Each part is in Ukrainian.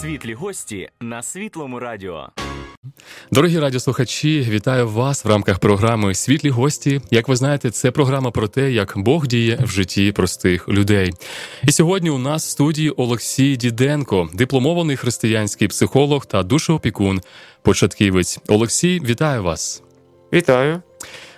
Світлі гості на світлому радіо. Дорогі радіослухачі, вітаю вас в рамках програми Світлі гості. Як ви знаєте, це програма про те, як Бог діє в житті простих людей. І сьогодні у нас в студії Олексій Діденко, дипломований християнський психолог та душеопікун початківець. Олексій, вітаю вас. Вітаю.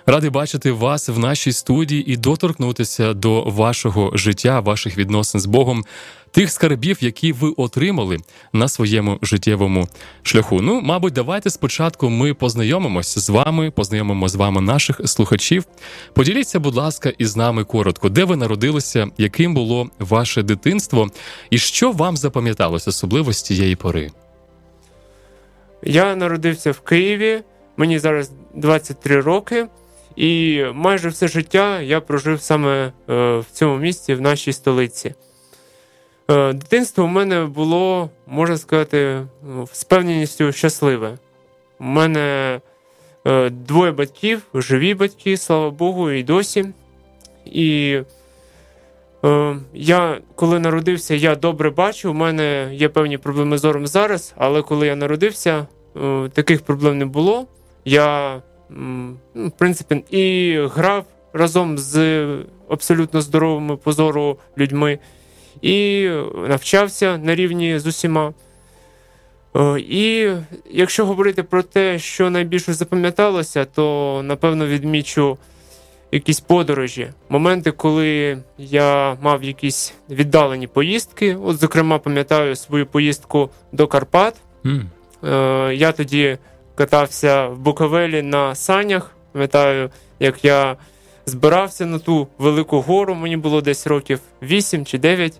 Радий бачити вас в нашій студії і доторкнутися до вашого життя, ваших відносин з Богом, тих скарбів, які ви отримали на своєму життєвому шляху. Ну, мабуть, давайте спочатку ми познайомимося з вами, познайомимо з вами наших слухачів. Поділіться, будь ласка, із нами коротко, де ви народилися, яким було ваше дитинство, і що вам запам'яталось особливо з тієї пори. Я народився в Києві, мені зараз 23 роки. І майже все життя я прожив саме е, в цьому місці, в нашій столиці. Е, дитинство у мене було, можна сказати, з певністю щасливе. У мене е, двоє батьків, живі батьки, слава Богу, і досі. І я, коли народився, я добре бачу. У мене є певні проблеми зором зараз, але коли я народився, таких проблем не було. Я в принципі, і грав разом з абсолютно здоровими позору людьми, і навчався на рівні з усіма. І якщо говорити про те, що найбільше запам'яталося, то напевно відмічу якісь подорожі, моменти, коли я мав якісь віддалені поїздки. От, зокрема, пам'ятаю свою поїздку до Карпат. Mm. Я тоді катався в Буковелі на санях. Пам'ятаю, як я збирався на ту велику гору, мені було десь років 8 чи 9,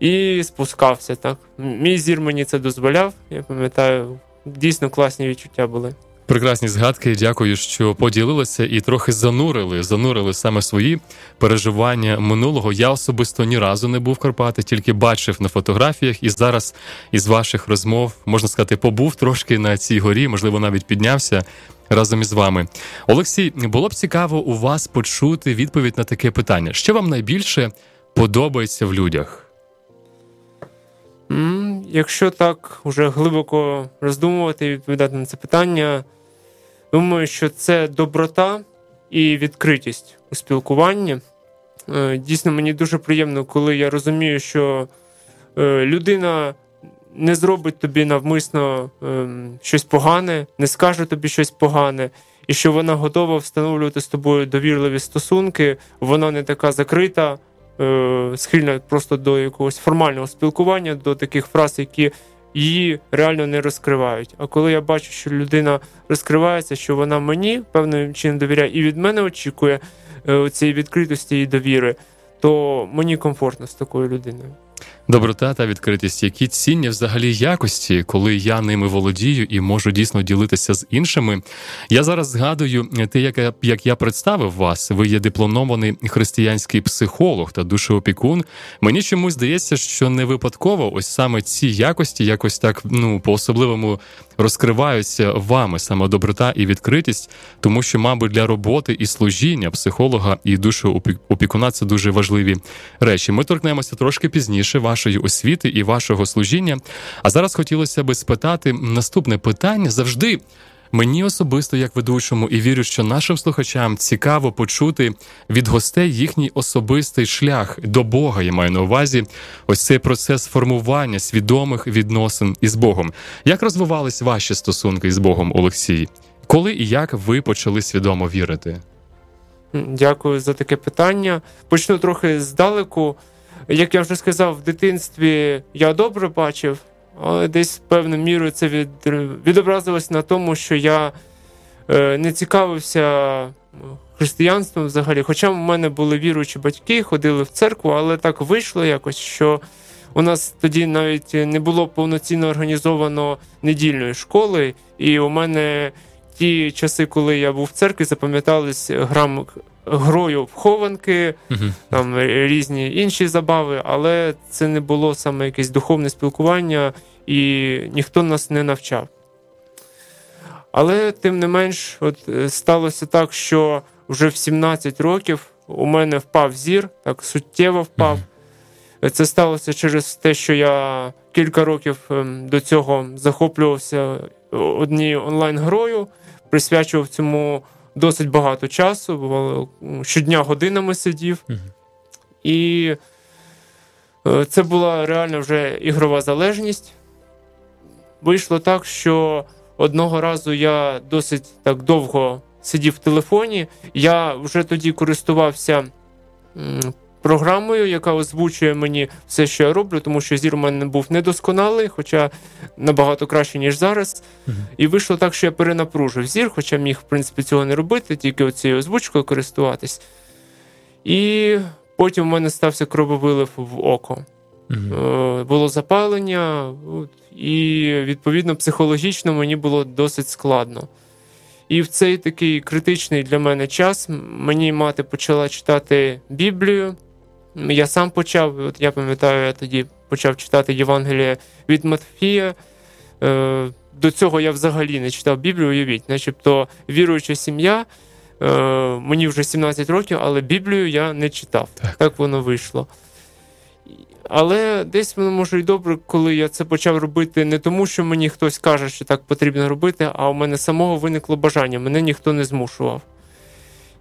і спускався. так. Мій зір мені це дозволяв. Я пам'ятаю, дійсно класні відчуття були. Прекрасні згадки. Дякую, що поділилися і трохи занурили. Занурили саме свої переживання минулого. Я особисто ні разу не був в Карпати, тільки бачив на фотографіях. І зараз із ваших розмов можна сказати, побув трошки на цій горі, можливо, навіть піднявся разом із вами. Олексій, було б цікаво у вас почути відповідь на таке питання: що вам найбільше подобається в людях? Якщо так уже глибоко роздумувати і відповідати на це питання. Думаю, що це доброта і відкритість у спілкуванні. Е, дійсно, мені дуже приємно, коли я розумію, що е, людина не зробить тобі навмисно ем, щось погане, не скаже тобі щось погане, і що вона готова встановлювати з тобою довірливі стосунки, вона не така закрита, е, схильна просто до якогось формального спілкування, до таких фраз, які її реально не розкривають. А коли я бачу, що людина розкривається, що вона мені певним чином довіряє і від мене очікує е, цієї відкритості і довіри, то мені комфортно з такою людиною. Доброта та відкритість, які цінні взагалі якості, коли я ними володію і можу дійсно ділитися з іншими. Я зараз згадую те, як я, як я представив вас. Ви є дипломований християнський психолог та душеопікун. Мені чомусь здається, що не випадково ось саме ці якості, якось так ну по особливому розкриваються вами саме доброта і відкритість, тому що, мабуть, для роботи і служіння психолога і душеопікуна це дуже важливі речі. Ми торкнемося трошки пізніше вашої освіти і вашого служіння. А зараз хотілося би спитати наступне питання завжди. Мені особисто, як ведучому, і вірю, що нашим слухачам цікаво почути від гостей їхній особистий шлях до Бога. Я маю на увазі ось цей процес формування свідомих відносин із Богом. Як розвивались ваші стосунки з Богом, Олексій? Коли і як ви почали свідомо вірити? Дякую за таке питання. Почну трохи здалеку. Як я вже сказав, в дитинстві я добре бачив, але десь певною мірою це від, відобразилось на тому, що я е, не цікавився християнством взагалі. Хоча в мене були віруючі батьки, ходили в церкву, але так вийшло якось, що у нас тоді навіть не було повноцінно організовано недільної школи, і у мене ті часи, коли я був в церкві, запам'ятались грам грою в хованки, uh-huh. там різні інші забави, але це не було саме якесь духовне спілкування, і ніхто нас не навчав. Але тим не менш, от е, сталося так, що вже в 17 років у мене впав зір, так суттєво впав. Це сталося через те, що я кілька років ем, до цього захоплювався однією онлайн-грою, присвячував цьому досить багато часу. Бувало, щодня годинами сидів. І е, це була реально вже ігрова залежність. Вийшло так, що одного разу я досить так довго сидів в телефоні. Я вже тоді користувався програмою, яка озвучує мені все, що я роблю, тому що зір у мене був недосконалий, хоча набагато краще, ніж зараз. Uh-huh. І вийшло так, що я перенапружив зір, хоча міг, в принципі, цього не робити, тільки оцією озвучкою користуватись. І потім у мене стався крововилив в око. Uh-huh. Було запалення, і відповідно психологічно мені було досить складно. І в цей такий критичний для мене час мені мати почала читати Біблію. Я сам почав, от я пам'ятаю, я тоді почав читати Євангеліє від Матфія. Е, до цього я взагалі не читав Біблію, уявіть, начебто віруюча сім'я. Е, мені вже 17 років, але Біблію я не читав. Так, так воно вийшло. Але десь воно може й добре, коли я це почав робити не тому, що мені хтось каже, що так потрібно робити, а у мене самого виникло бажання, мене ніхто не змушував.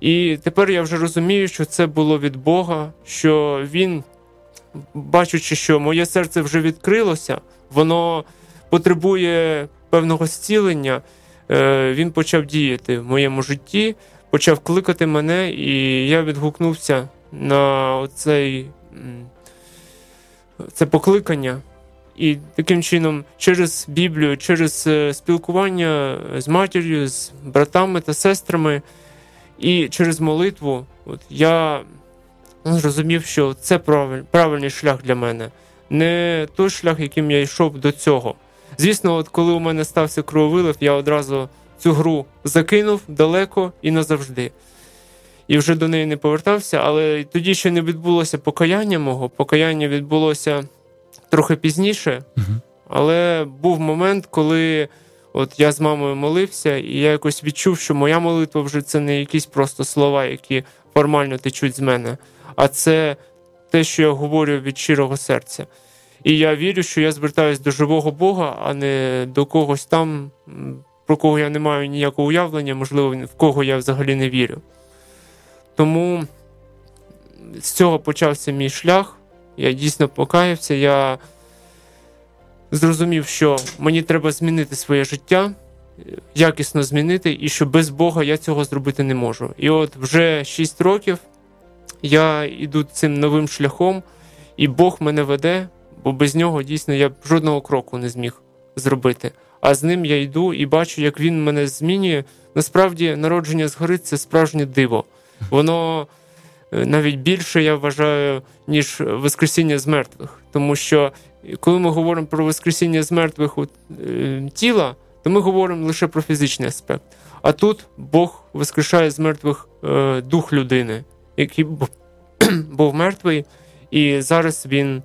І тепер я вже розумію, що це було від Бога, що він, бачучи, що моє серце вже відкрилося, воно потребує певного зцілення, е, він почав діяти в моєму житті, почав кликати мене, і я відгукнувся на цей це покликання. І таким чином, через Біблію, через е, спілкування з матір'ю, з братами та сестрами, і через молитву, от я зрозумів, що це правильний шлях для мене, не той шлях, яким я йшов до цього. Звісно, от коли у мене стався крововилив, я одразу цю гру закинув далеко і назавжди і вже до неї не повертався. Але тоді ще не відбулося покаяння мого. Покаяння відбулося трохи пізніше, але був момент, коли от я з мамою молився, і я якось відчув, що моя молитва вже це не якісь просто слова, які формально течуть з мене, а це те, що я говорю від щирого серця. І я вірю, що я звертаюся до живого Бога, а не до когось там, про кого я не маю ніякого уявлення, можливо, в кого я взагалі не вірю. Тому з цього почався мій шлях. Я дійсно покаявся. Я зрозумів, що мені треба змінити своє життя, якісно змінити, і що без Бога я цього зробити не можу. І от вже 6 років я йду цим новим шляхом, і Бог мене веде, бо без нього дійсно я б жодного кроку не зміг зробити. А з ним я йду і бачу, як він мене змінює. Насправді, народження згори це справжнє диво воно е, навіть більше, я вважаю, ніж Воскресіння з мертвих. Тому що коли ми говоримо про Воскресіння з мертвих е, тіла, то ми говоримо лише про фізичний аспект. А тут Бог воскрешає з мертвих е, дух людини, який був мертвий, і зараз він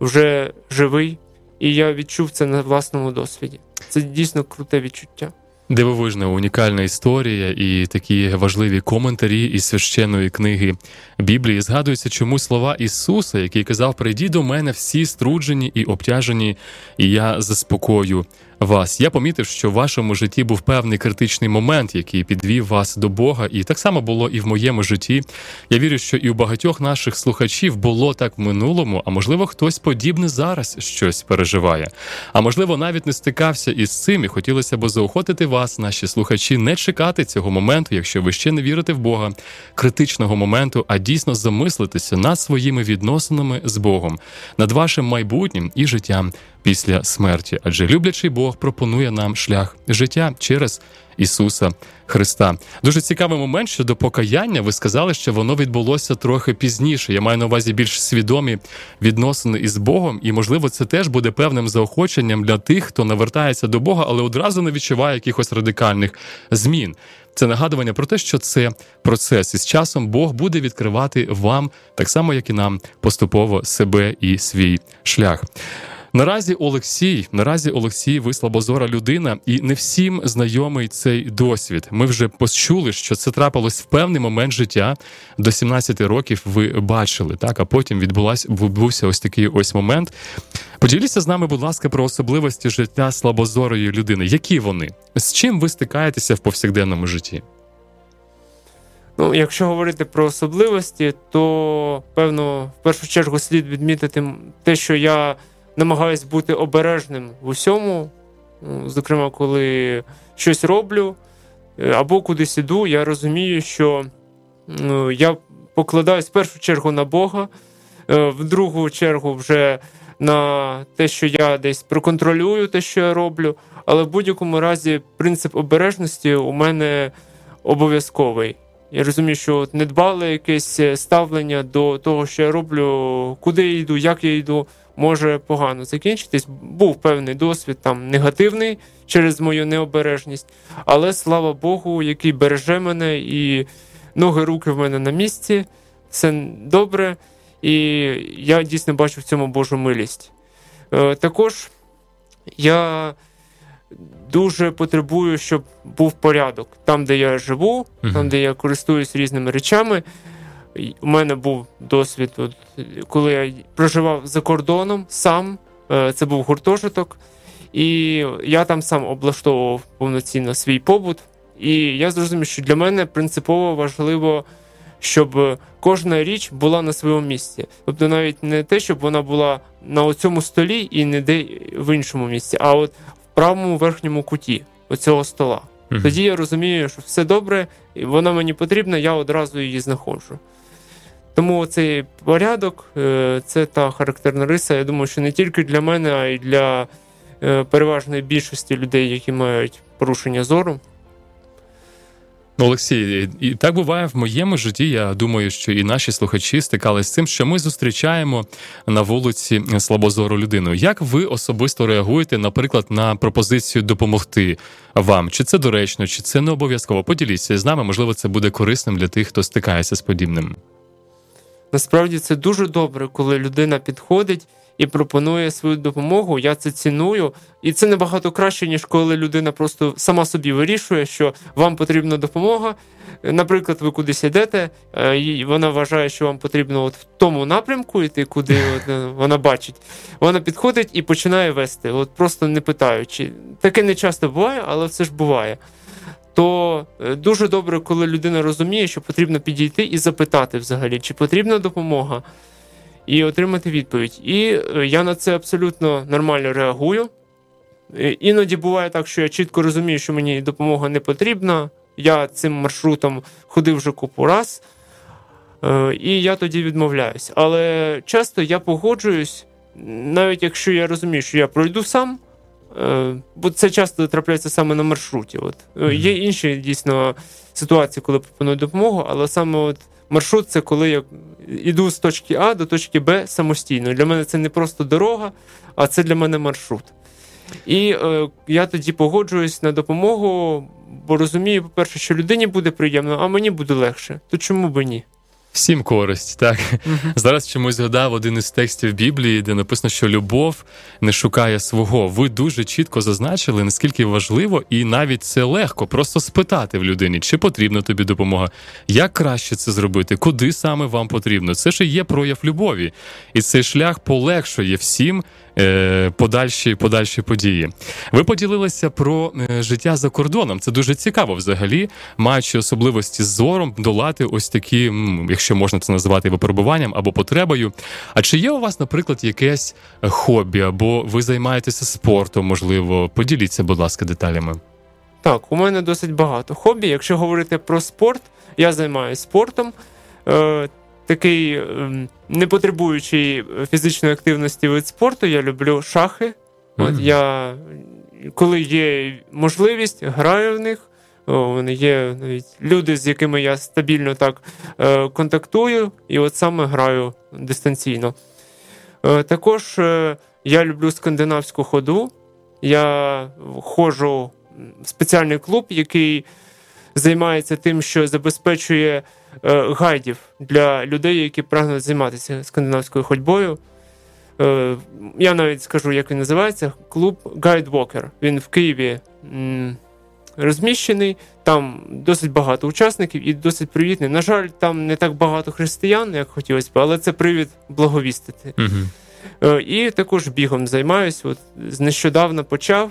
вже живий, і я відчув це на власному досвіді. Це дійсно круте відчуття. Дивовижна унікальна історія і такі важливі коментарі із священної книги Біблії. Згадуються чому слова Ісуса, який казав: Прийдіть до мене всі струджені і обтяжені, і я заспокою вас. Я помітив, що в вашому житті був певний критичний момент, який підвів вас до Бога, і так само було і в моєму житті. Я вірю, що і у багатьох наших слухачів було так в минулому, а можливо, хтось подібне зараз щось переживає. А можливо, навіть не стикався із цим, і хотілося б заохотити вас, наші слухачі, не чекати цього моменту, якщо ви ще не вірите в Бога, критичного моменту, а дійсно замислитися над своїми відносинами з Богом, над вашим майбутнім і життям після смерті, адже люблячий Бог пропонує нам шлях життя через Ісуса Христа. Дуже цікавий момент щодо покаяння. Ви сказали, що воно відбулося трохи пізніше. Я маю на увазі більш свідомі відносини із Богом, і можливо, це теж буде певним заохоченням для тих, хто навертається до Бога, але одразу не відчуває якихось радикальних змін. Це нагадування про те, що це процес, і з часом Бог буде відкривати вам так само, як і нам, поступово себе і свій шлях. Наразі Олексій, наразі Олексій, ви слабозора людина, і не всім знайомий цей досвід. Ми вже почули, що це трапилось в певний момент життя. До 17 років ви бачили, так а потім відбулась відбувся ось такий ось момент. Поділіться з нами, будь ласка, про особливості життя слабозорої людини. Які вони? З чим ви стикаєтеся в повсякденному житті? Ну, якщо говорити про особливості, то певно в першу чергу слід відмітити те, що я намагаюсь бути обережним в усьому. Ну, зокрема, коли щось роблю е, або кудись іду, я розумію, що ну, я покладаюсь в першу чергу на Бога, е, в другу чергу вже на те, що я десь проконтролюю те, що я роблю. Але в будь-якому разі принцип обережності у мене обов'язковий. Я розумію, що от недбале якесь ставлення до того, що я роблю, куди я йду, як я йду, може погано закінчитись. Був певний досвід там негативний через мою необережність, але слава Богу, який береже мене, і ноги, руки в мене на місці, все добре, і я дійсно бачу в цьому Божу милість. Е, також я дуже потребую, щоб був порядок там, де я живу, там, де я користуюсь різними речами. У мене був досвід, от, коли я проживав за кордоном сам, е, це був гуртожиток, і я там сам облаштовував повноцінно свій побут. І я зрозумів, що для мене принципово важливо, щоб кожна річ була на своєму місці. Тобто навіть не те, щоб вона була на цьому столі і не де в іншому місці, а от в правому верхньому куті оцього стола. Тоді я розумію, що все добре, вона мені потрібна, я одразу її знаходжу. Тому цей порядок е, це та характерна риса. Я думаю, що не тільки для мене, а й для е, переважної більшості людей, які мають порушення зору. Олексій, і так буває в моєму житті. Я думаю, що і наші слухачі стикалися з цим, що ми зустрічаємо на вулиці слабозору людину. Як ви особисто реагуєте, наприклад, на пропозицію допомогти вам? Чи це доречно, чи це не обов'язково? Поділіться з нами, можливо, це буде корисним для тих, хто стикається з подібним. Насправді це дуже добре, коли людина підходить і пропонує свою допомогу. Я це ціную, і це набагато краще, ніж коли людина просто сама собі вирішує, що вам потрібна допомога. Наприклад, ви кудись йдете, е, і вона вважає, що вам потрібно от в тому напрямку йти, куди от е, вона бачить. Вона підходить і починає вести, от просто не питаючи. Таке не часто буває, але все ж буває то е, дуже добре, коли людина розуміє, що потрібно підійти і запитати взагалі, чи потрібна допомога, і отримати відповідь. І е, я на це абсолютно нормально реагую. Е, іноді буває так, що я чітко розумію, що мені допомога не потрібна. Я цим маршрутом ходив вже купу раз, і я тоді відмовляюсь. Але часто я погоджуюсь, навіть якщо я розумію, що я пройду сам. Е, бо це часто трапляється саме на маршруті. От mm-hmm. Є інші дійсно ситуації, коли пропонують допомогу, але саме от маршрут це коли я йду з точки А до точки Б самостійно. Для мене це не просто дорога, а це для мене маршрут. І е, я тоді погоджуюсь на допомогу, бо розумію, по-перше, що людині буде приємно, а мені буде легше. То чому би ні? Всім користь, так uh-huh. зараз чомусь згадав один із текстів Біблії, де написано, що любов не шукає свого. Ви дуже чітко зазначили, наскільки важливо, і навіть це легко просто спитати в людині, чи потрібна тобі допомога, як краще це зробити, куди саме вам потрібно. Це ж є прояв любові, і цей шлях полегшує всім подальші подальші події. Ви поділилися про е, життя за кордоном. Це дуже цікаво, взагалі, маючи особливості з зором, долати ось такі, якщо можна це називати випробуванням або потребою. А чи є у вас, наприклад, якесь хобі, або ви займаєтеся спортом? Можливо, поділіться, будь ласка, деталями. Так, у мене досить багато хобі. Якщо говорити про спорт, я займаюся спортом. Такий ем, не потребуючий фізичної активності вид спорту. Я люблю шахи. Mm-hmm. От я, Коли є можливість, граю в них. Вони є навіть люди, з якими я стабільно так е, контактую, і от саме граю дистанційно. Е, також е, я люблю скандинавську ходу. Я ходжу в спеціальний клуб, який займається тим, що забезпечує Е, гайдів для людей, які прагнуть займатися скандинавською ходьбою. Е, я навіть скажу, як він називається, клуб Guidewalker. Він в Києві розміщений, там досить багато учасників і досить привітний. На жаль, там не так багато християн, як хотілося б, але це привід благовістити. Угу. І також бігом займаюся. От Нещодавно почав,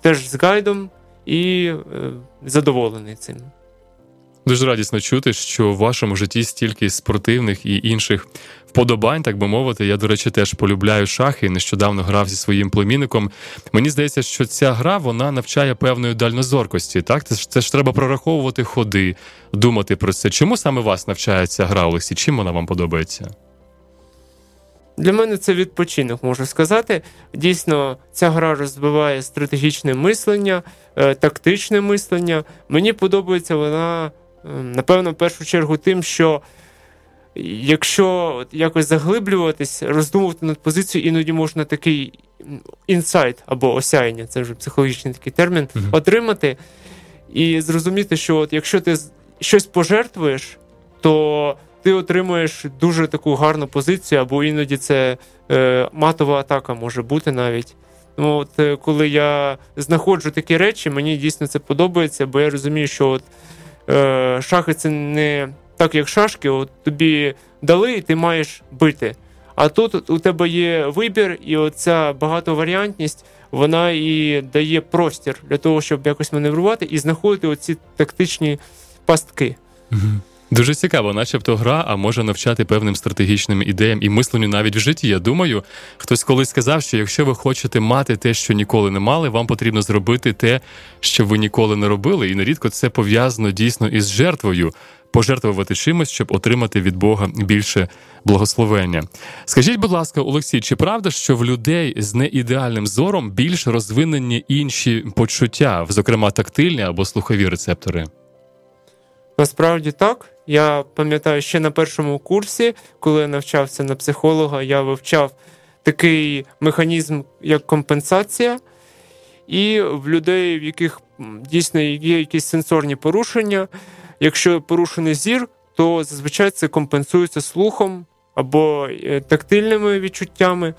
теж з гайдом і е, задоволений цим. Дуже радісно чути, що в вашому житті стільки спортивних і інших вподобань, так би мовити. Я, до речі, теж полюбляю шахи. Нещодавно грав зі своїм племінником. Мені здається, що ця гра вона навчає певної дальнозоркості. Так, це ж це ж треба прораховувати ходи, думати про це. Чому саме вас навчає ця гра, Олексій? Чим вона вам подобається? Для мене це відпочинок, можу сказати. Дійсно, ця гра розвиває стратегічне мислення, е, тактичне мислення. Мені подобається вона, ем, напевно, в першу чергу, тим, що якщо якось заглиблюватись, роздумувати над позицією, іноді можна такий інсайт або осяяння, це вже психологічний такий термін, uh-huh. отримати і зрозуміти, що от якщо ти щось пожертвуєш, то ти отримуєш дуже таку гарну позицію, або іноді це е, матова атака може бути навіть. Ну, от, е, Коли я знаходжу такі речі, мені дійсно це подобається, бо я розумію, що от, е, шахи це не так, як шашки, от тобі дали, і ти маєш бити. А тут у тебе є вибір, і оця багатоваріантність, вона і дає простір для того, щоб якось маневрувати і знаходити оці тактичні пастки. Угу. Дуже цікаво, начебто гра, а може навчати певним стратегічним ідеям і мисленню навіть в житті. Я думаю, хтось колись сказав, що якщо ви хочете мати те, що ніколи не мали, вам потрібно зробити те, що ви ніколи не робили, і нерідко це пов'язано дійсно із жертвою. Пожертвувати чимось, щоб отримати від Бога більше благословення. Скажіть, будь ласка, Олексій, чи правда, що в людей з неідеальним зором більш розвинені інші почуття, зокрема тактильні або слухові рецептори? Насправді так. Я пам'ятаю, ще на першому курсі, коли я навчався на психолога, я вивчав такий механізм, як компенсація, і в людей, в яких дійсно є якісь сенсорні порушення. Якщо порушений зір, то зазвичай це компенсується слухом або е, тактильними відчуттями.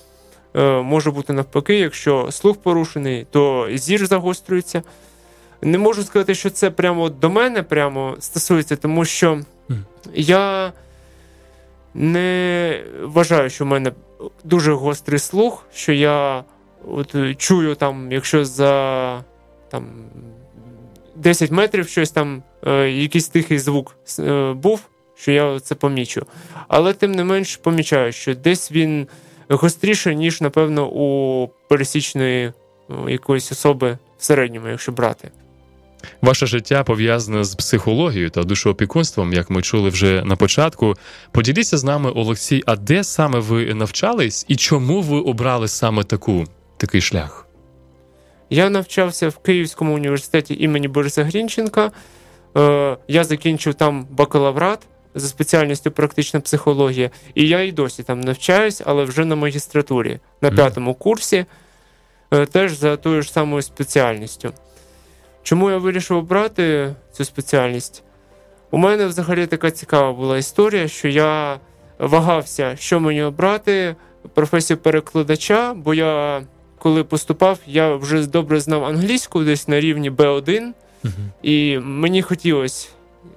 Е, може бути навпаки, якщо слух порушений, то зір загострюється. Не можу сказати, що це прямо до мене прямо стосується, тому що я не вважаю, що в мене дуже гострий слух, що я от чую там, якщо за там 10 метрів щось там, е, якийсь тихий звук е, був, що я це помічу. Але тим не менш помічаю, що десь він гостріше, ніж, напевно, у пересічної ну, якоїсь особи в середньому, якщо брати. Ваше життя пов'язане з психологією та душоопікунством, як ми чули вже на початку. Поділіться з нами, Олексій, а де саме ви навчались і чому ви обрали саме таку, такий шлях? Я навчався в Київському університеті імені Бориса Грінченка. Е, я закінчив там бакалаврат за спеціальністю практична психологія, і я і досі там навчаюсь, але вже на магістратурі, на п'ятому курсі, е, теж за тою ж самою спеціальністю. Чому я вирішив обрати цю спеціальність? У мене взагалі така цікава була історія, що я вагався, що мені обрати професію перекладача, бо я, коли поступав, я вже добре знав англійську десь на рівні B1, uh і мені хотілося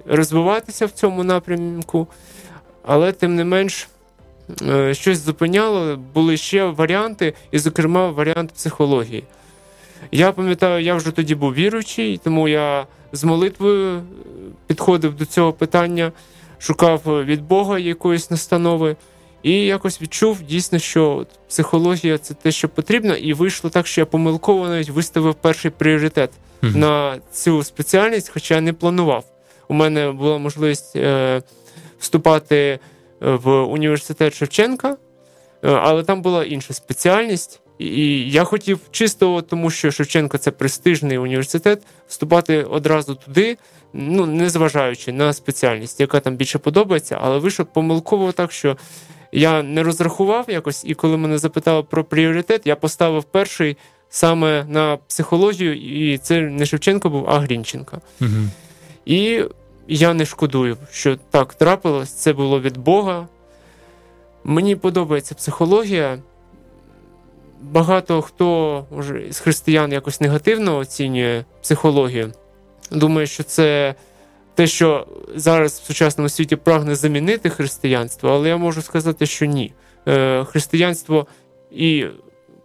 розвиватися в цьому напрямку, але тим не менш. Е, щось зупиняло, були ще варіанти, і, зокрема, варіант психології. Я пам'ятаю, я вже тоді був віруючий, тому я з молитвою підходив до цього питання, шукав від Бога якоїсь настанови, і якось відчув дійсно, що психологія це те, що потрібно, і вийшло так, що я помилково навіть виставив перший пріоритет mm-hmm. на цю спеціальність, хоча я не планував. У мене була можливість е, вступати в університет Шевченка, е, але там була інша спеціальність. І я хотів чисто, тому що Шевченко це престижний університет, вступати одразу туди, ну незважаючи на спеціальність, яка там більше подобається, але вийшов помилково так, що я не розрахував якось, і коли мене запитали про пріоритет, я поставив перший саме на психологію, і це не Шевченко був, а Грінченко. Угу. І я не шкодую, що так трапилось, це було від Бога. Мені подобається психологія багато хто може з християн якось негативно оцінює психологію. Думає, що це те, що зараз в сучасному світі прагне замінити християнство, але я можу сказати, що ні. Е, християнство і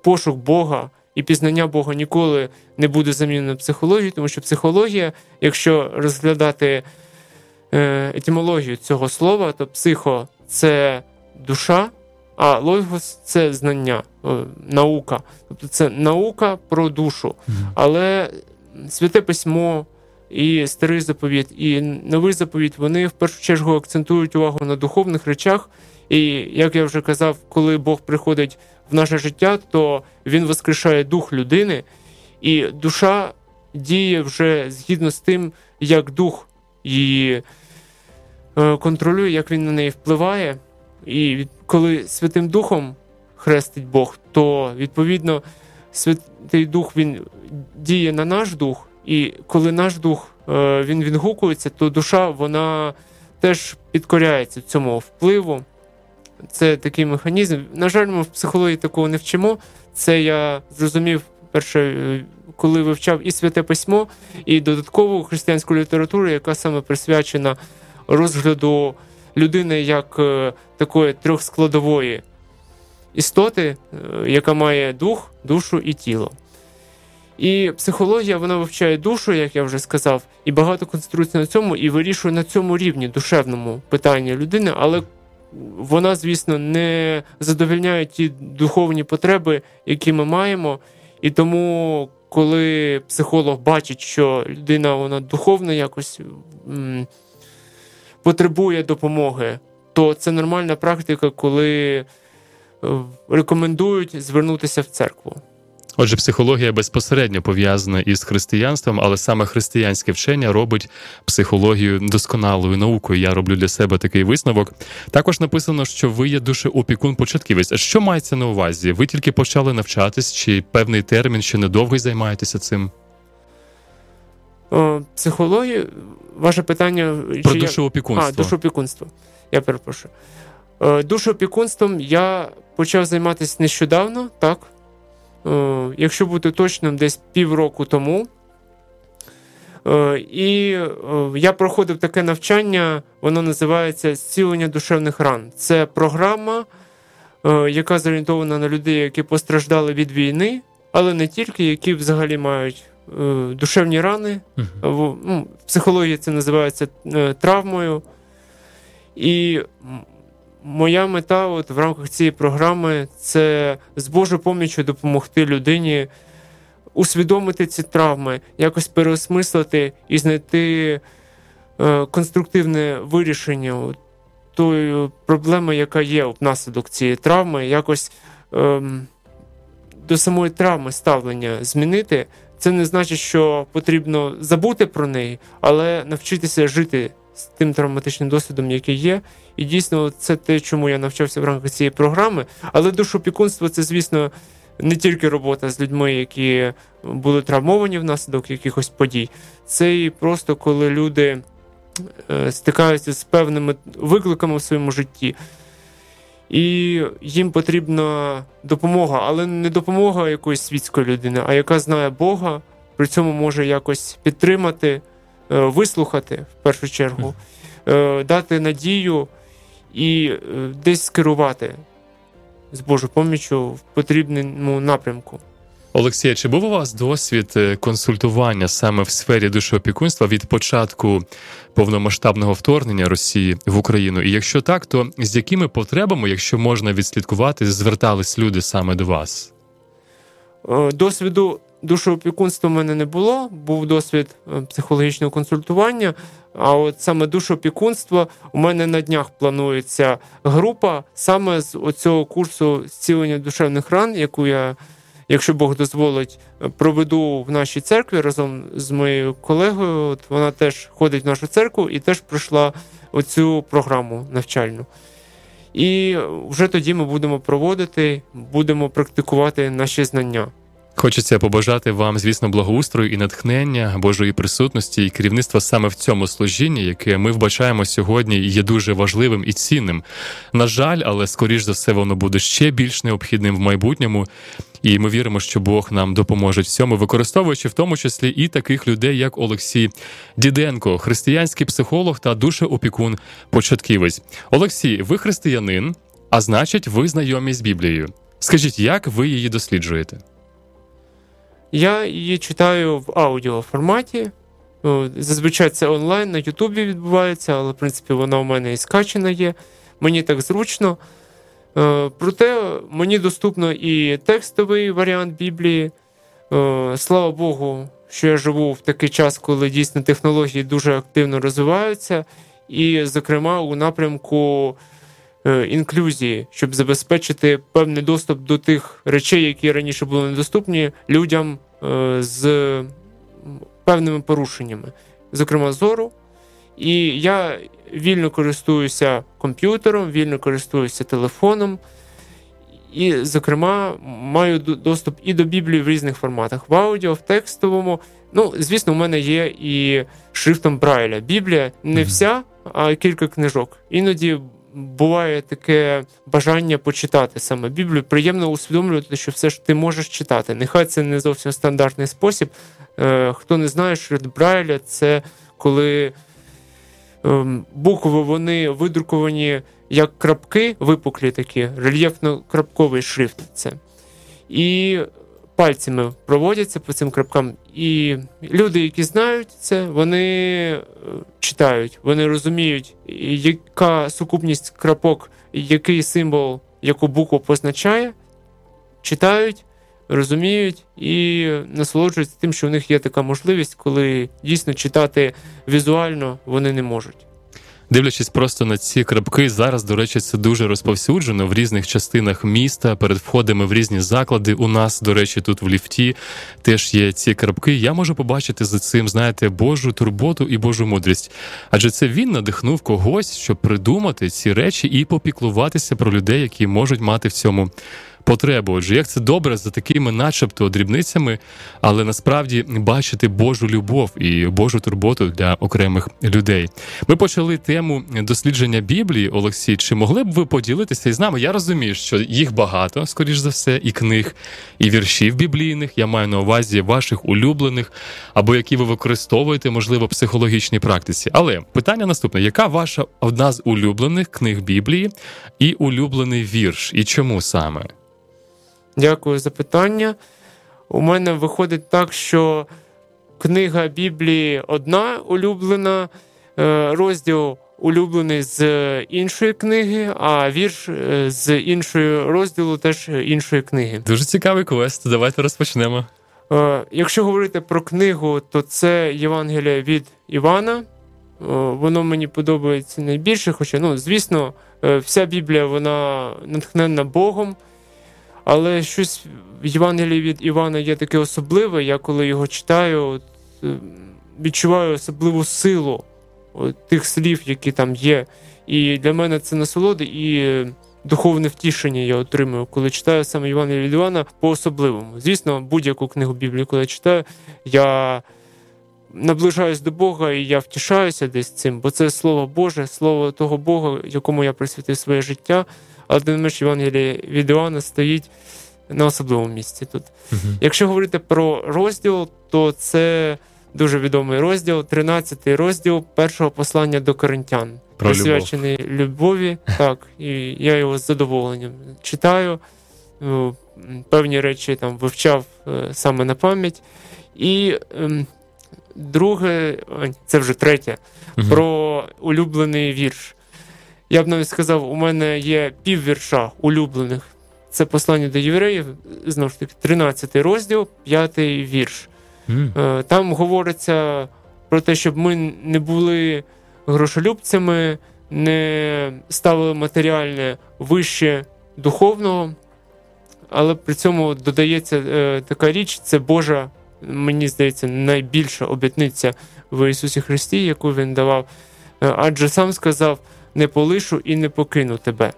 пошук Бога. І пізнання Бога ніколи не буде замінено психологією, тому що психологія, якщо розглядати е, етимологію цього слова, то психо це душа, а логос це знання, наука. Тобто це наука про душу. Але святе письмо і старий заповіт, і новий заповіт, вони в першу чергу акцентують увагу на духовних речах. І як я вже казав, коли Бог приходить в наше життя, то він воскрешає дух людини, і душа діє вже згідно з тим, як дух її е, контролює, як він на неї впливає. І коли Святим Духом хрестить Бог, то відповідно Святий Дух він діє на наш дух, і коли наш дух е, він відгукується, то душа вона теж підкоряється цьому впливу. Це такий механізм. На жаль, ми в психології такого не вчимо. Це я зрозумів перше, е, коли вивчав і святе письмо, і додаткову християнську літературу, яка саме присвячена розгляду людини як е, такої трьохскладової істоти, е, яка має дух, душу і тіло. І психологія вона вивчає душу, як я вже сказав, і багато концентрується на цьому і вирішує на цьому рівні душевному питанні людини, але вона, звісно, не задовільняє ті духовні потреби, які ми маємо. І тому, коли психолог бачить, що людина вона духовно якось потребує допомоги, то це нормальна практика, коли е, рекомендують звернутися в церкву. Отже, психологія безпосередньо пов'язана із християнством, але саме християнське вчення робить психологію досконалою наукою. Я роблю для себе такий висновок. Також написано, що ви є душеопікун початківець. Що мається на увазі? Ви тільки почали навчатись, чи певний термін, ще недовго займаєтеся цим? О, Психологія, ваше питання про душеопікунство. А, душеопікунство. Я перепрошую. Душеопікунством я почав займатися нещодавно, так. Е, якщо бути точним, десь півроку тому. Е, і е, я проходив таке навчання, воно називається Зцілення душевних ран. Це програма, яка зорієнтована на людей, які постраждали від війни, але не тільки, які взагалі мають душевні рани. В ну, психології це називається травмою. І Моя мета от в рамках цієї програми це з Божою поміччю допомогти людині усвідомити ці травми, якось переосмислити і знайти е, конструктивне вирішення тої проблеми, яка є внаслідок цієї травми, якось е, до самої травми ставлення змінити. Це не значить, що потрібно забути про неї, але навчитися жити з тим травматичним досвідом, який є. І дійсно, це те, чому я навчався в рамках цієї програми. Але душопікунство це, звісно, не тільки робота з людьми, які були травмовані внаслідок якихось подій. Це і просто коли люди е, стикаються з певними викликами в своєму житті. І їм потрібна допомога, але не допомога якоїсь світської людини, а яка знає Бога, при цьому може якось підтримати, е, вислухати в першу чергу, е, дати надію і е, десь скерувати з Божою поміччю в потрібному напрямку. Олексія, чи був у вас досвід е, консультування саме в сфері душоопікунства від початку повномасштабного вторгнення Росії в Україну? І якщо так, то з якими потребами, якщо можна відслідкувати, звертались люди саме до вас? Е, досвіду душоопікунства в мене не було. Був досвід психологічного консультування. А от саме душопікунство у мене на днях планується група саме з оцього курсу зцілення душевних ран, яку я, якщо Бог дозволить, проведу в нашій церкві разом з моєю колегою. От Вона теж ходить в нашу церкву і теж пройшла оцю програму навчальну. І вже тоді ми будемо проводити, будемо практикувати наші знання. Хочеться побажати вам, звісно, благоустрою і натхнення Божої присутності і керівництва саме в цьому служінні, яке ми вбачаємо сьогодні, є дуже важливим і цінним. На жаль, але скоріш за все воно буде ще більш необхідним в майбутньому. І ми віримо, що Бог нам допоможе в цьому, використовуючи в тому числі і таких людей, як Олексій Діденко, християнський психолог та душеопікун початківець. Олексій, ви християнин, а значить, ви знайомі з Біблією. Скажіть, як ви її досліджуєте? Я її читаю в аудіоформаті. Зазвичай це онлайн на Ютубі відбувається, але в принципі вона у мене і скачена є. Мені так зручно. Е, проте мені доступно і текстовий варіант Біблії. Е, слава Богу, що я живу в такий час, коли дійсно технології дуже активно розвиваються, і, зокрема, у напрямку інклюзії, щоб забезпечити певний доступ до тих речей, які раніше були недоступні людям з певними порушеннями, зокрема зору. І я вільно користуюся комп'ютером, вільно користуюся телефоном. І, зокрема, маю доступ і до Біблії в різних форматах: в аудіо, в текстовому. Ну, звісно, у мене є і шрифтом Брайля. Біблія не вся, а кілька книжок. Іноді буває таке бажання почитати саме Біблію. Приємно усвідомлювати, що все ж ти можеш читати. Нехай це не зовсім стандартний спосіб. Е, хто не знає, шрифт Брайля це коли. Ем, букви вони видруковані як крапки, випуклі такі, рельєфно-крапковий шрифт. це. І пальцями проводяться по цим крапкам. І люди, які знають це, вони е, читають, вони розуміють, яка сукупність крапок, який символ, яку букву позначає, читають. Розуміють і насолоджуються тим, що у них є така можливість, коли дійсно читати візуально вони не можуть. Дивлячись просто на ці крапки, зараз, до речі, це дуже розповсюджено в різних частинах міста, перед входами в різні заклади. У нас, до речі, тут в ліфті теж є ці крапки. Я можу побачити за цим, знаєте, Божу турботу і Божу мудрість. Адже це він надихнув когось, щоб придумати ці речі і попіклуватися про людей, які можуть мати в цьому потребу. Отже, як це добре за такими, начебто, дрібницями, але насправді бачити Божу любов і Божу турботу для окремих людей. Ми почали тему дослідження Біблії, Олексій. Чи могли б ви поділитися із нами? Я розумію, що їх багато, скоріш за все, і книг, і віршів біблійних. Я маю на увазі ваших улюблених, або які ви використовуєте, можливо, в психологічній практиці. Але питання наступне: яка ваша одна з улюблених книг Біблії і улюблений вірш? І чому саме? Дякую за питання. У мене виходить так, що книга Біблії одна улюблена, е, розділ улюблений з іншої книги, а вірш е, з іншої розділу теж іншої книги. Дуже цікавий квест. Давайте розпочнемо. Е, якщо говорити про книгу, то це Євангелія від Івана. Воно мені подобається найбільше, хоча, ну, звісно, вся Біблія вона натхненна Богом. Але щось в Євангелії від Івана є таке особливе. Я коли його читаю, е, відчуваю особливу силу тих слів, які там є. І для мене це насолода і духовне втішення я отримую, коли читаю саме Євангелія від Івана по-особливому. Звісно, будь-яку книгу Біблії, коли я читаю, я наближаюсь до Бога і я втішаюся десь цим, бо це слово Боже, слово того Бога, якому я присвятив своє життя але тим не менш від Іоанна стоїть на особливому місці тут. uh Якщо говорити про розділ, то це дуже відомий розділ, 13 розділ першого послання до коринтян, про присвячений любов. любові. Так, і я його з задоволенням читаю. Ну, певні речі там вивчав е, саме на пам'ять. І ем, друге, це вже третє, uh про улюблений вірш. Я б навіть сказав, у мене є піввірша улюблених. Це послання до євреїв, знову ж таки, 13 розділ, 5 вірш. Mm. Там говориться про те, щоб ми не були грошолюбцями, не ставили матеріальне вище духовного, але при цьому додається е, така річ, це Божа, мені здається, найбільша обітниця в Ісусі Христі, яку Він давав. Е, адже сам сказав не полишу і не покину тебе.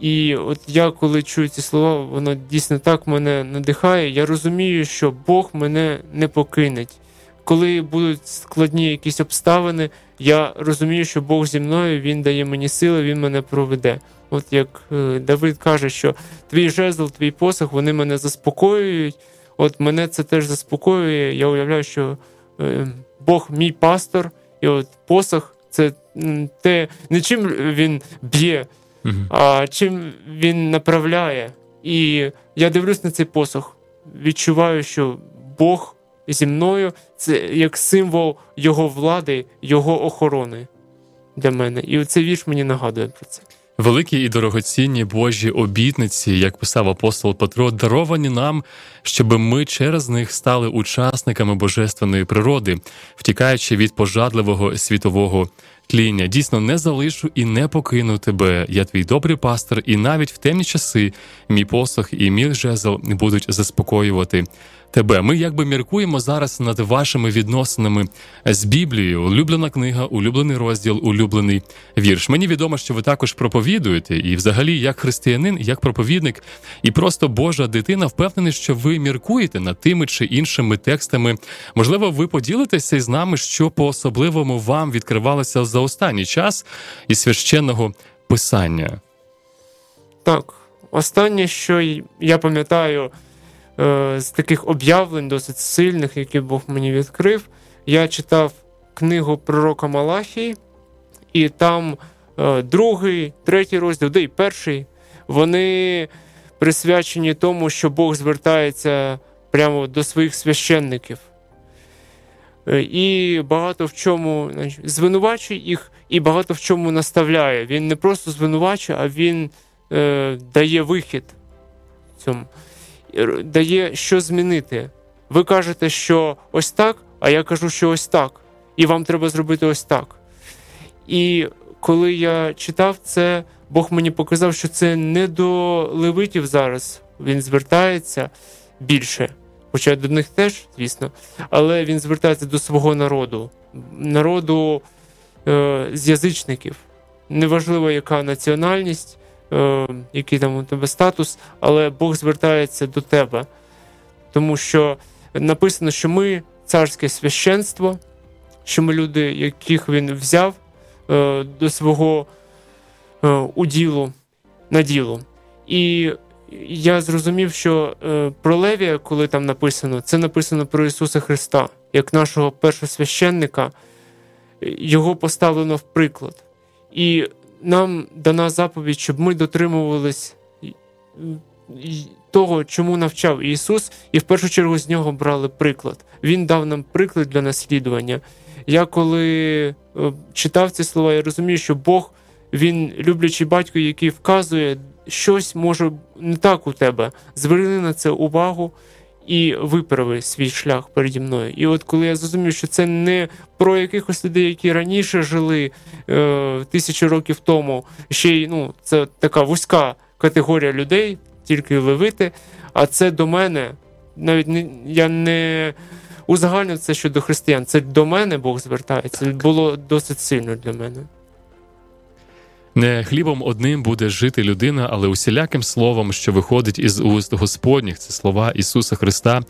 І от я, коли чую ці слова, воно дійсно так мене надихає. Я розумію, що Бог мене не покинеть. Коли будуть складні якісь обставини, я розумію, що Бог зі мною, Він дає мені сили, Він мене проведе. От як е, Давид каже, що твій жезл, твій посох, вони мене заспокоюють. От мене це теж заспокоює. Я уявляю, що е, Бог мій пастор, і от посох це те, не чим він б'є, а чим він направляє. І я дивлюсь на цей посох, відчуваю, що Бог зі мною це як символ його влади, його охорони для мене. І цей вірш мені нагадує про це. Великі і дорогоцінні Божі обітниці, як писав апостол Петро, даровані нам, щоб ми через них стали учасниками божественної природи, втікаючи від пожадливого світового тління. Дійсно, не залишу і не покину тебе. Я твій добрий пастор, і навіть в темні часи мій посох і мій жезл будуть заспокоювати тебе. Ми якби міркуємо зараз над вашими відносинами з Біблією. Улюблена книга, улюблений розділ, улюблений вірш. Мені відомо, що ви також проповідуєте, і, взагалі, як християнин, як проповідник, і просто Божа дитина впевнений, що ви міркуєте над тими чи іншими текстами. Можливо, ви поділитеся із нами, що по особливому вам відкривалося за останній час із священного писання. Так, останнє, що я пам'ятаю. Е, з таких об'явлень досить сильних, які Бог мені відкрив. Я читав книгу пророка Малахії, і там е, другий, третій розділ, де й перший, вони присвячені тому, що Бог звертається прямо до своїх священників. Е, і багато в чому звинувачує їх, і багато в чому наставляє. Він не просто звинувачує, а він е, дає вихід цьому дає що змінити. Ви кажете, що ось так, а я кажу, що ось так. І вам треба зробити ось так. І коли я читав це, Бог мені показав, що це не до левитів зараз. Він звертається більше, хоча до них теж, звісно, але він звертається до свого народу, народу е, з язичників. Неважливо, яка національність, Е, який там у тебе статус, але Бог звертається до тебе. Тому що написано, що ми царське священство, що ми люди, яких він взяв е, до свого е, уділу на діло. І я зрозумів, що про Левія, коли там написано, це написано про Ісуса Христа, як нашого першого священника, його поставлено в приклад. І нам дана заповідь, щоб ми дотримувались того, чому навчав Ісус, і в першу чергу з нього брали приклад. Він дав нам приклад для наслідування. Я коли е, читав ці слова, я розумію, що Бог, він люблячий батько, який вказує, щось може не так у тебе. Зверни на це увагу і виправи свій шлях переді мною. І от коли я зрозумів, що це не про якихось людей, які раніше жили е, тисячі років тому, ще й ну, це така вузька категорія людей, тільки левити, а це до мене. Навіть не я не узагальнив це щодо християн. Це до мене Бог звертається. Було досить сильно для мене. Не хлібом одним буде жити людина, але усіляким словом, що виходить із уст Господніх, це слова Ісуса Христа.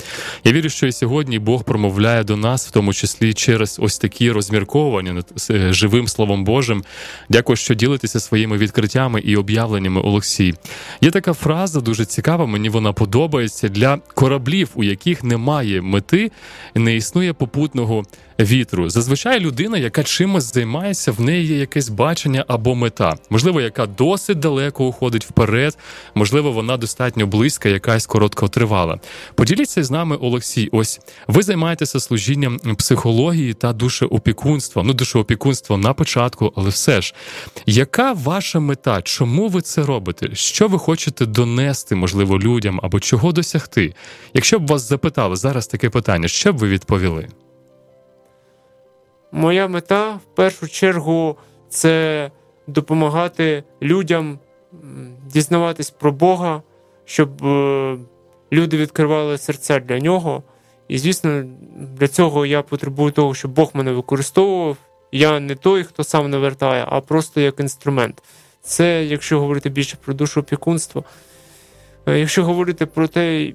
Я вірю, що і сьогодні Бог промовляє до нас, в тому числі через ось такі розмірковування над е, живим Словом Божим. Дякую, що ділитеся своїми відкриттями і об'явленнями Олексій. Є така фраза дуже цікава. Мені вона подобається для кораблів, у яких немає мети, не існує попутного вітру. Зазвичай людина, яка чимось займається, в неї є якесь бачення або мета, можливо, яка досить далеко уходить вперед, можливо, вона достатньо близька, якась короткотривала. Поділіться з нами, Олексій. Ось ви займаєтеся служінням психології та душеопікунства. Ну, душеопікунство на початку, але все ж, яка ваша мета? Чому ви це робите? Що ви хочете донести, можливо, людям або чого досягти? Якщо б вас запитали зараз таке питання, що б ви відповіли? Моя мета в першу чергу це допомагати людям дізнаватись про Бога, щоб е, люди відкривали серця для нього. І, звісно, для цього я потребую того, щоб Бог мене використовував. Я не той, хто сам навертає, а просто як інструмент. Це якщо говорити більше про душу опікунство. Е, якщо говорити про те,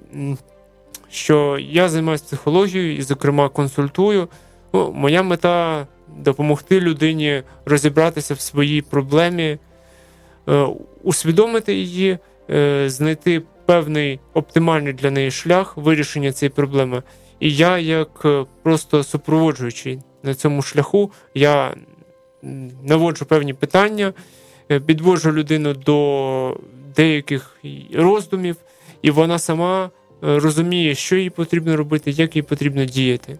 що я займаюся психологією і, зокрема, консультую, ну, моя мета допомогти людині розібратися в своїй проблемі, е, усвідомити її, е, знайти певний оптимальний для неї шлях вирішення цієї проблеми. І я, як просто супроводжуючий на цьому шляху, я наводжу певні питання, підводжу людину до деяких роздумів, і вона сама е, розуміє, що їй потрібно робити, як їй потрібно діяти.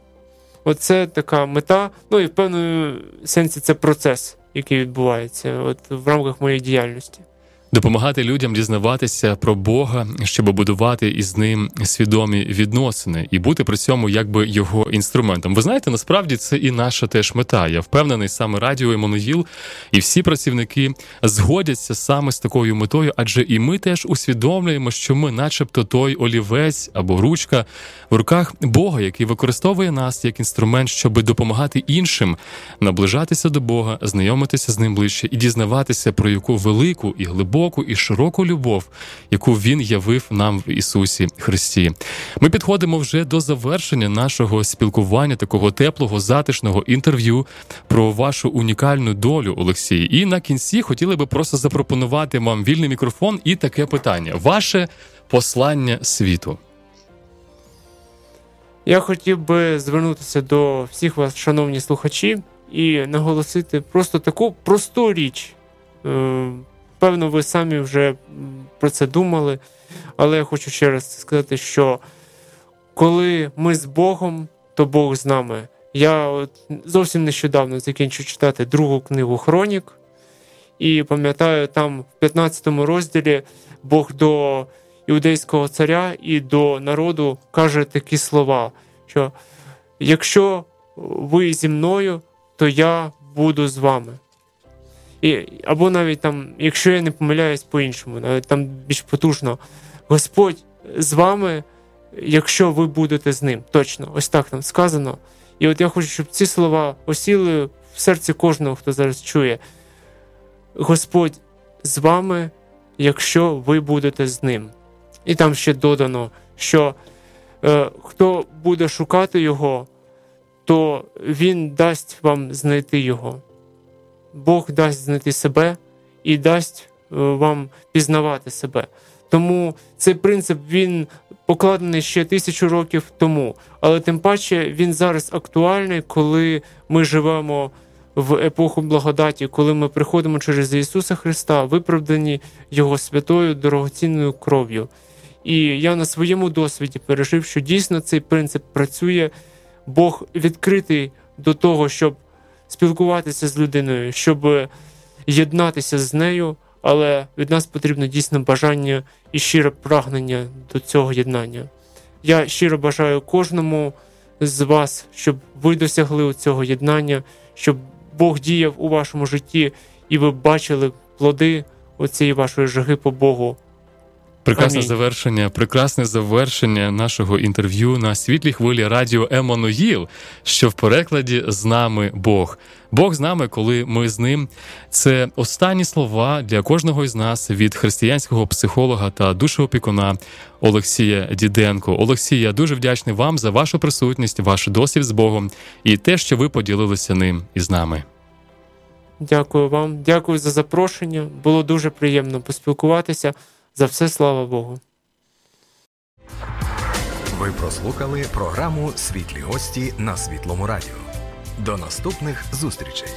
Оце така мета. Ну і в певному сенсі це процес, який відбувається от в рамках моєї діяльності допомагати людям дізнаватися про Бога, щоб будувати із ним свідомі відносини і бути при цьому якби його інструментом. Ви знаєте, насправді це і наша теж мета. Я впевнений, саме радіо Еммануїл і всі працівники згодяться саме з такою метою, адже і ми теж усвідомлюємо, що ми, начебто, той олівець або ручка в руках Бога, який використовує нас як інструмент, щоб допомагати іншим наближатися до Бога, знайомитися з ним ближче і дізнаватися про яку велику і глибоку глибоку і широку любов, яку він явив нам в Ісусі Христі. Ми підходимо вже до завершення нашого спілкування, такого теплого, затишного інтерв'ю про вашу унікальну долю, Олексій. І на кінці хотіли би просто запропонувати вам вільний мікрофон і таке питання: ваше послання світу. Я хотів би звернутися до всіх вас, шановні слухачі, і наголосити просто таку просту річ. Певно, ви самі вже про це думали, але я хочу ще раз сказати, що коли ми з Богом, то Бог з нами. Я от зовсім нещодавно закінчив читати другу книгу Хронік, і пам'ятаю, там в 15 розділі Бог до іудейського царя і до народу каже такі слова: що якщо ви зі мною, то я буду з вами. І, Або навіть там, якщо я не помиляюсь по-іншому, навіть там більш потужно, Господь з вами, якщо ви будете з ним. Точно, ось так там сказано. І от я хочу, щоб ці слова осіли в серці кожного, хто зараз чує. Господь з вами, якщо ви будете з ним. І там ще додано, що е, хто буде шукати Його, то Він дасть вам знайти Його. Бог дасть знайти себе і дасть е, вам пізнавати себе. Тому цей принцип він покладений ще тисячу років тому, але тим паче він зараз актуальний, коли ми живемо в епоху благодаті, коли ми приходимо через Ісуса Христа, виправдані Його святою дорогоцінною кров'ю. І я на своєму досвіді пережив, що дійсно цей принцип працює, Бог відкритий до того, щоб спілкуватися з людиною, щоб єднатися з нею, але від нас потрібно дійсно бажання і щире прагнення до цього єднання. Я щиро бажаю кожному з вас, щоб ви досягли цього єднання, щоб Бог діяв у вашому житті, і ви бачили плоди оцієї вашої жаги по Богу. Прекрасне Амінь. завершення, прекрасне завершення нашого інтерв'ю на світлій хвилі радіо Еммануїл, що в перекладі з нами Бог. Бог з нами, коли ми з ним. Це останні слова для кожного із нас від християнського психолога та душеопікуна Олексія Діденко. Олексій, я дуже вдячний вам за вашу присутність, ваш досвід з Богом і те, що ви поділилися ним із нами. Дякую вам, дякую за запрошення. Було дуже приємно поспілкуватися. За все слава Богу. Ви прослухали програму Світлі гості на Світлому Радіо. До наступних зустрічей.